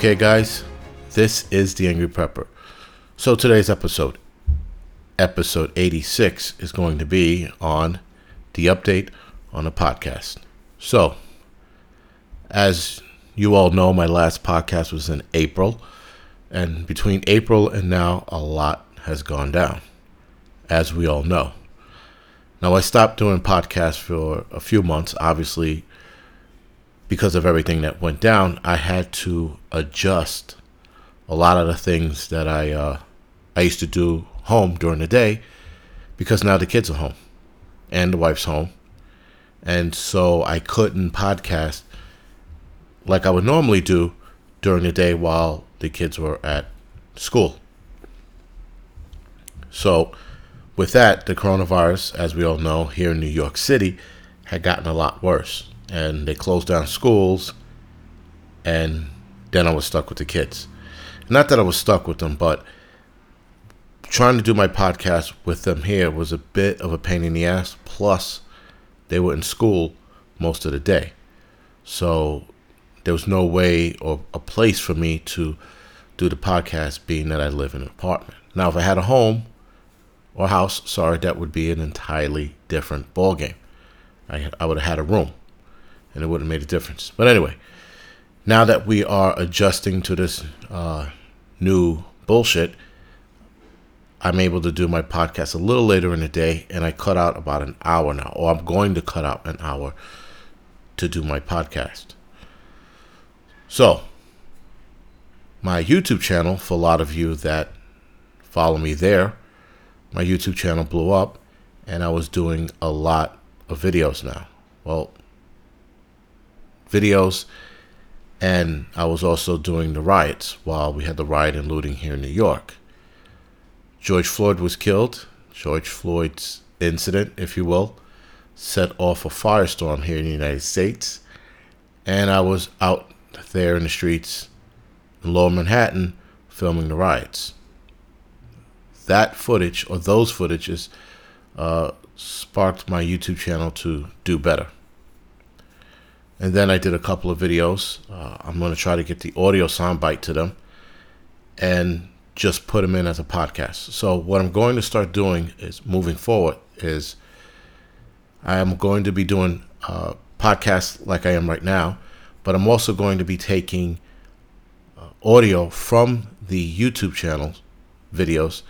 Okay, guys, this is the Angry Prepper. So today's episode, episode 86, is going to be on the update on the podcast. So, as you all know, my last podcast was in April, and between April and now, a lot has gone down, as we all know. Now, I stopped doing podcasts for a few months, obviously, because of everything that went down. I had to adjust a lot of the things that I uh, I used to do home during the day because now the kids are home and the wife's home, and so I couldn't podcast like I would normally do during the day while the kids were at school. So, with that, the coronavirus, as we all know, here in New York City, had gotten a lot worse, and they closed down schools, and then I was stuck with the kids. Not that I was stuck with them, but trying to do my podcast with them here was a bit of a pain in the ass. Plus, they were in school most of the day. So there was no way or a place for me to do the podcast, being that I live in an apartment. Now, if I had a home or house, sorry, that would be an entirely different ballgame. I, I would have had a room and it would have made a difference. But anyway, now that we are adjusting to this uh, new bullshit, I'm able to do my podcast a little later in the day, and I cut out about an hour now, or I'm going to cut out an hour to do my podcast. So, my YouTube channel, for a lot of you that follow me there, my YouTube channel blew up, and I was doing a lot of videos now. Well, videos and I was also doing the riots while we had the riot and looting here in New York. George Floyd was killed. George Floyd's incident, if you will, set off a firestorm here in the United States. And I was out there in the streets in lower Manhattan filming the riots. That footage, or those footages, uh, sparked my YouTube channel to do better. And then I did a couple of videos. Uh, I'm going to try to get the audio soundbite to them and just put them in as a podcast. So what I'm going to start doing is moving forward is I am going to be doing uh, podcasts like I am right now, but I'm also going to be taking uh, audio from the YouTube channels videos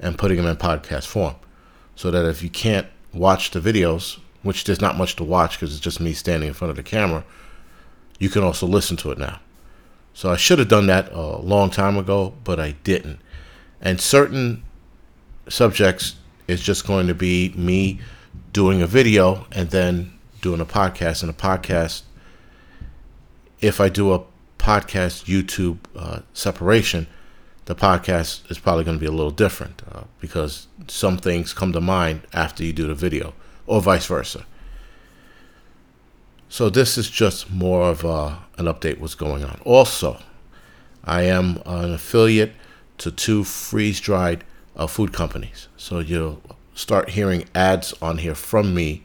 and putting them in podcast form so that if you can't watch the videos which there's not much to watch because it's just me standing in front of the camera, you can also listen to it now. So I should have done that a long time ago, but I didn't. And certain subjects is just going to be me doing a video and then doing a podcast. And a podcast, if I do a podcast YouTube uh, separation, the podcast is probably going to be a little different uh, because some things come to mind after you do the video or vice versa. So this is just more of a, an update what's going on. Also, I am an affiliate to two freeze-dried uh, food companies. So you'll start hearing ads on here from me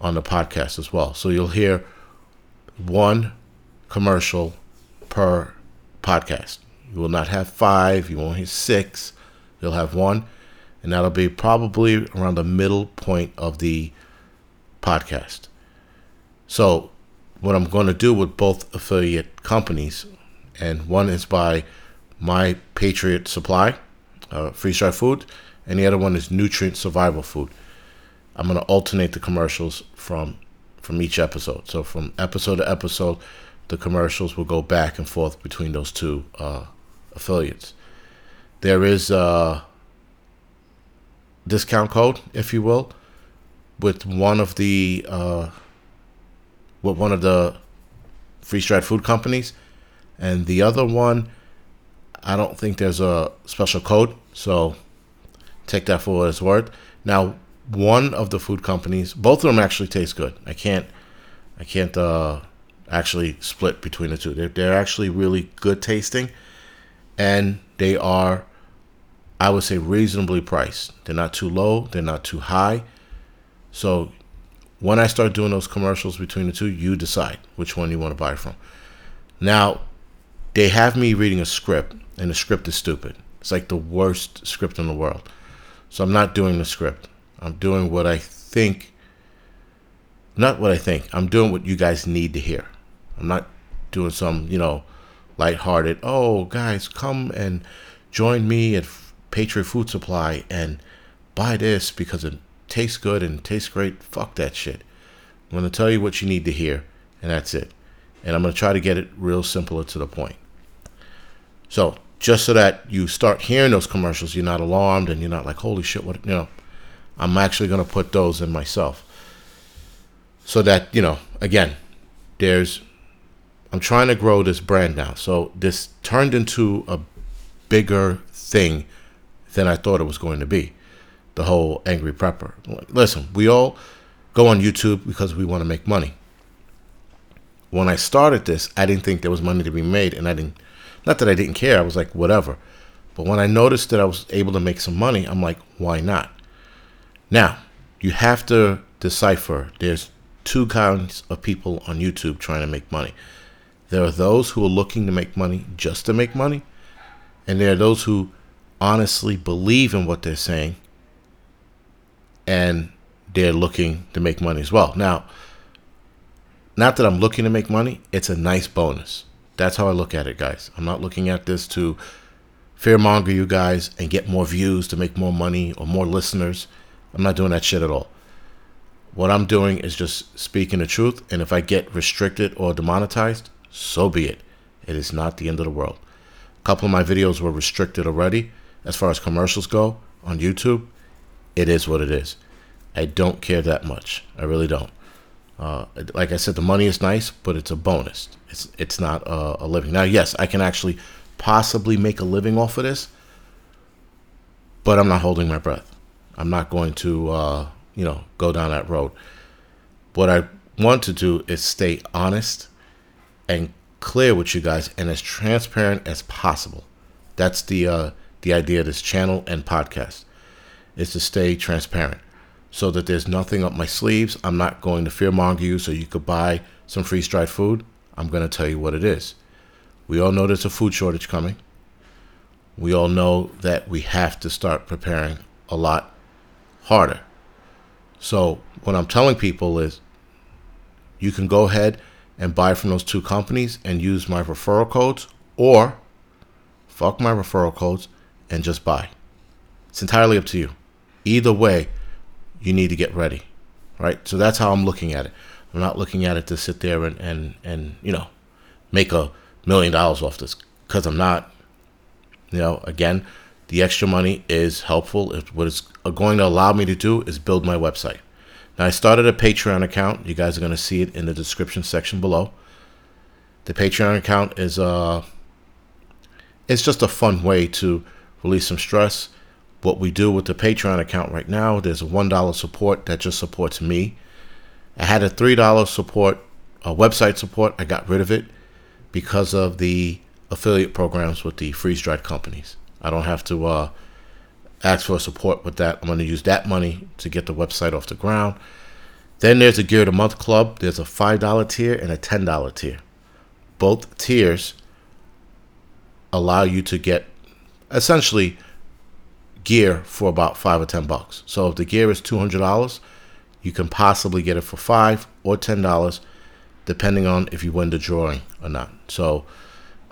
on the podcast as well. So you'll hear one commercial per podcast. You will not have five, you won't hear six. You'll have one and that'll be probably around the middle point of the podcast. So, what I'm going to do with both affiliate companies, and one is by My Patriot Supply, uh, freeze dried food, and the other one is Nutrient Survival Food. I'm going to alternate the commercials from from each episode. So from episode to episode, the commercials will go back and forth between those two uh, affiliates. There is uh, discount code, if you will, with one of the uh, with one of the freeze dried food companies, and the other one, I don't think there's a special code, so take that for what it's worth. Now, one of the food companies, both of them actually taste good. I can't, I can't uh, actually split between the two. They're they're actually really good tasting, and they are I would say reasonably priced. They're not too low, they're not too high. So when I start doing those commercials between the two, you decide which one you want to buy from. Now, they have me reading a script, and the script is stupid. It's like the worst script in the world. So I'm not doing the script. I'm doing what I think. Not what I think. I'm doing what you guys need to hear. I'm not doing some, you know, lighthearted. Oh, guys, come and join me at Patriot Food Supply and buy this because it tastes good and tastes great. Fuck that shit. I'm going to tell you what you need to hear, and that's it. And I'm going to try to get it real simple to the point. So, just so that you start hearing those commercials, you're not alarmed and you're not like, holy shit, what, you know, I'm actually going to put those in myself. So that, you know, again, there's, I'm trying to grow this brand now. So this turned into a bigger thing than I thought it was going to be. The whole Angry Prepper. Listen, we all go on YouTube because we want to make money. When I started this, I didn't think there was money to be made, and I didn't, not that I didn't care, I was like, whatever. But when I noticed that I was able to make some money, I'm like, why not? Now, you have to decipher there's two kinds of people on YouTube trying to make money. There are those who are looking to make money just to make money, and there are those who honestly believe in what they're saying and they're looking to make money as well. Now, not that I'm looking to make money, it's a nice bonus. That's how I look at it, guys. I'm not looking at this to fearmonger you guys and get more views to make more money or more listeners. I'm not doing that shit at all. What I'm doing is just speaking the truth, and if I get restricted or demonetized, so be it. It is not the end of the world. A couple of my videos were restricted already as far as commercials go on YouTube. It is what it is. I don't care that much. I really don't. Uh, like I said, the money is nice, but it's a bonus. It's it's not a, a living. Now, yes, I can actually possibly make a living off of this, but I'm not holding my breath. I'm not going to, uh, you know, go down that road. What I want to do is stay honest and clear with you guys and as transparent as possible. That's the uh, the idea of this channel and podcast is to stay transparent so that there's nothing up my sleeves. I'm not going to fearmonger you so you could buy some freeze dried food. I'm going to tell you what it is. We all know there's a food shortage coming. We all know that we have to start preparing a lot harder. So, what I'm telling people is you can go ahead and buy from those two companies and use my referral codes, or fuck my referral codes and just buy. It's entirely up to you. Either way, you need to get ready, right? So that's how I'm looking at it. I'm not looking at it to sit there and and and you know make a million dollars off this because I'm not. You know, again, the extra money is helpful. If what it's going to allow me to do is build my website. Now, I started a Patreon account. You guys are going to see it in the description section below. The Patreon account is uh, it's just a fun way to release some stress. What we do with the Patreon account right now, there's a one dollar support that just supports me. I had a three dollar support, a website support. I got rid of it because of the affiliate programs with the freeze dried companies. I don't have to uh, ask for support with that. I'm going to use that money to get the website off the ground. Then there's a Gear of the Month Club. There's a $5 tier and a $10 tier. Both tiers allow you to get essentially gear for about 5 or 10 bucks. So if the gear is $200, you can possibly get it for 5 or $10 depending on if you win the drawing or not. So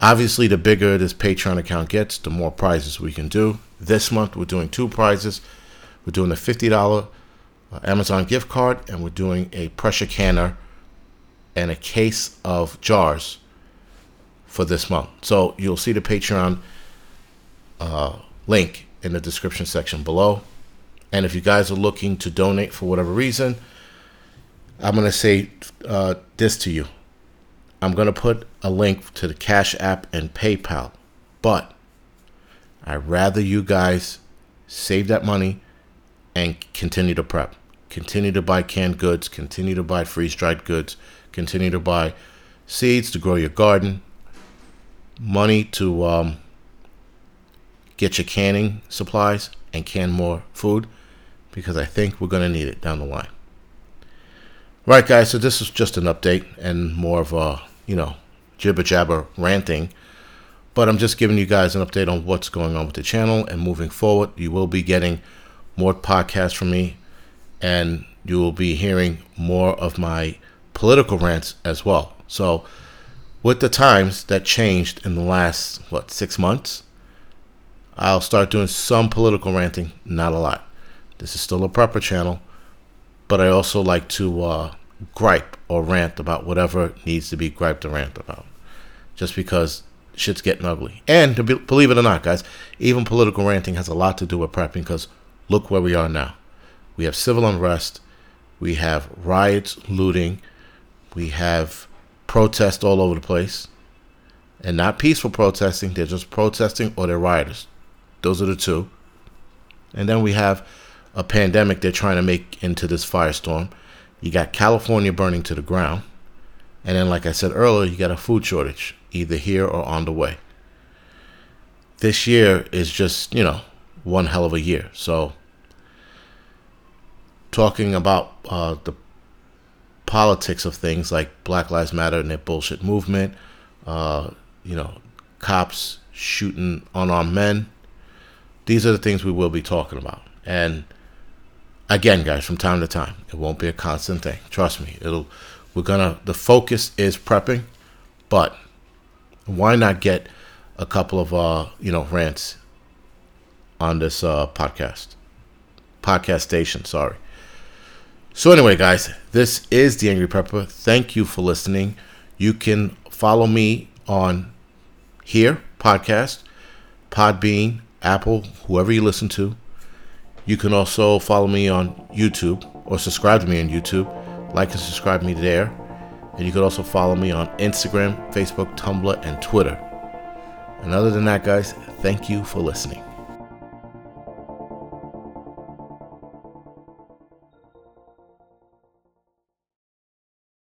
obviously the bigger this Patreon account gets, the more prizes we can do. This month, we're doing two prizes. We're doing a $50 uh, Amazon gift card, and we're doing a pressure canner and a case of jars for this month. So you'll see the Patreon uh, link in the description section below. And if you guys are looking to donate for whatever reason, I'm going to say uh, this to you. I'm going to put a link to the Cash App and PayPal. But I'd rather you guys save that money and continue to prep. Continue to buy canned goods, continue to buy freeze dried goods, continue to buy seeds to grow your garden, money to um, get your canning supplies and can more food because I think we're going to need it down the line. Right, guys, so this is just an update and more of a, you know, jibber jabber ranting But I'm just giving you guys an update on what's going on with the channel and moving forward. You will be getting more podcasts from me and you will be hearing more of my political rants as well. So, with the times that changed in the last, what, six months, I'll start doing some political ranting, not a lot. This is still a proper channel, but I also like to uh, gripe or rant about whatever needs to be griped or rant about. Just because shit's getting ugly. And be, believe it or not, guys, even political ranting has a lot to do with prepping because look where we are now. We have civil unrest, we have riots, looting, we have protests all over the place. And not peaceful protesting, they're just protesting or they're rioters. Those are the two. And then we have a pandemic they're trying to make into this firestorm. You got California burning to the ground. And then, like I said earlier, you got a food shortage, either here or on the way. This year is just, you know, one hell of a year. So, talking about uh, the politics of things like Black Lives Matter and their bullshit movement, uh, you know, cops shooting unarmed men. These are the things we will be talking about. And again, guys, from time to time, it won't be a constant thing. Trust me. It'll we're gonna the focus is prepping, but why not get a couple of uh, you know, rants on this uh podcast. Podcast station, sorry. So, anyway, guys, this is The Angry Prepper. Thank you for listening. You can follow me on here, podcast, Podbean, Apple, whoever you listen to. You can also follow me on YouTube or subscribe to me on YouTube. Like and subscribe me there. And you can also follow me on Instagram, Facebook, Tumblr, and Twitter. And other than that, guys, thank you for listening.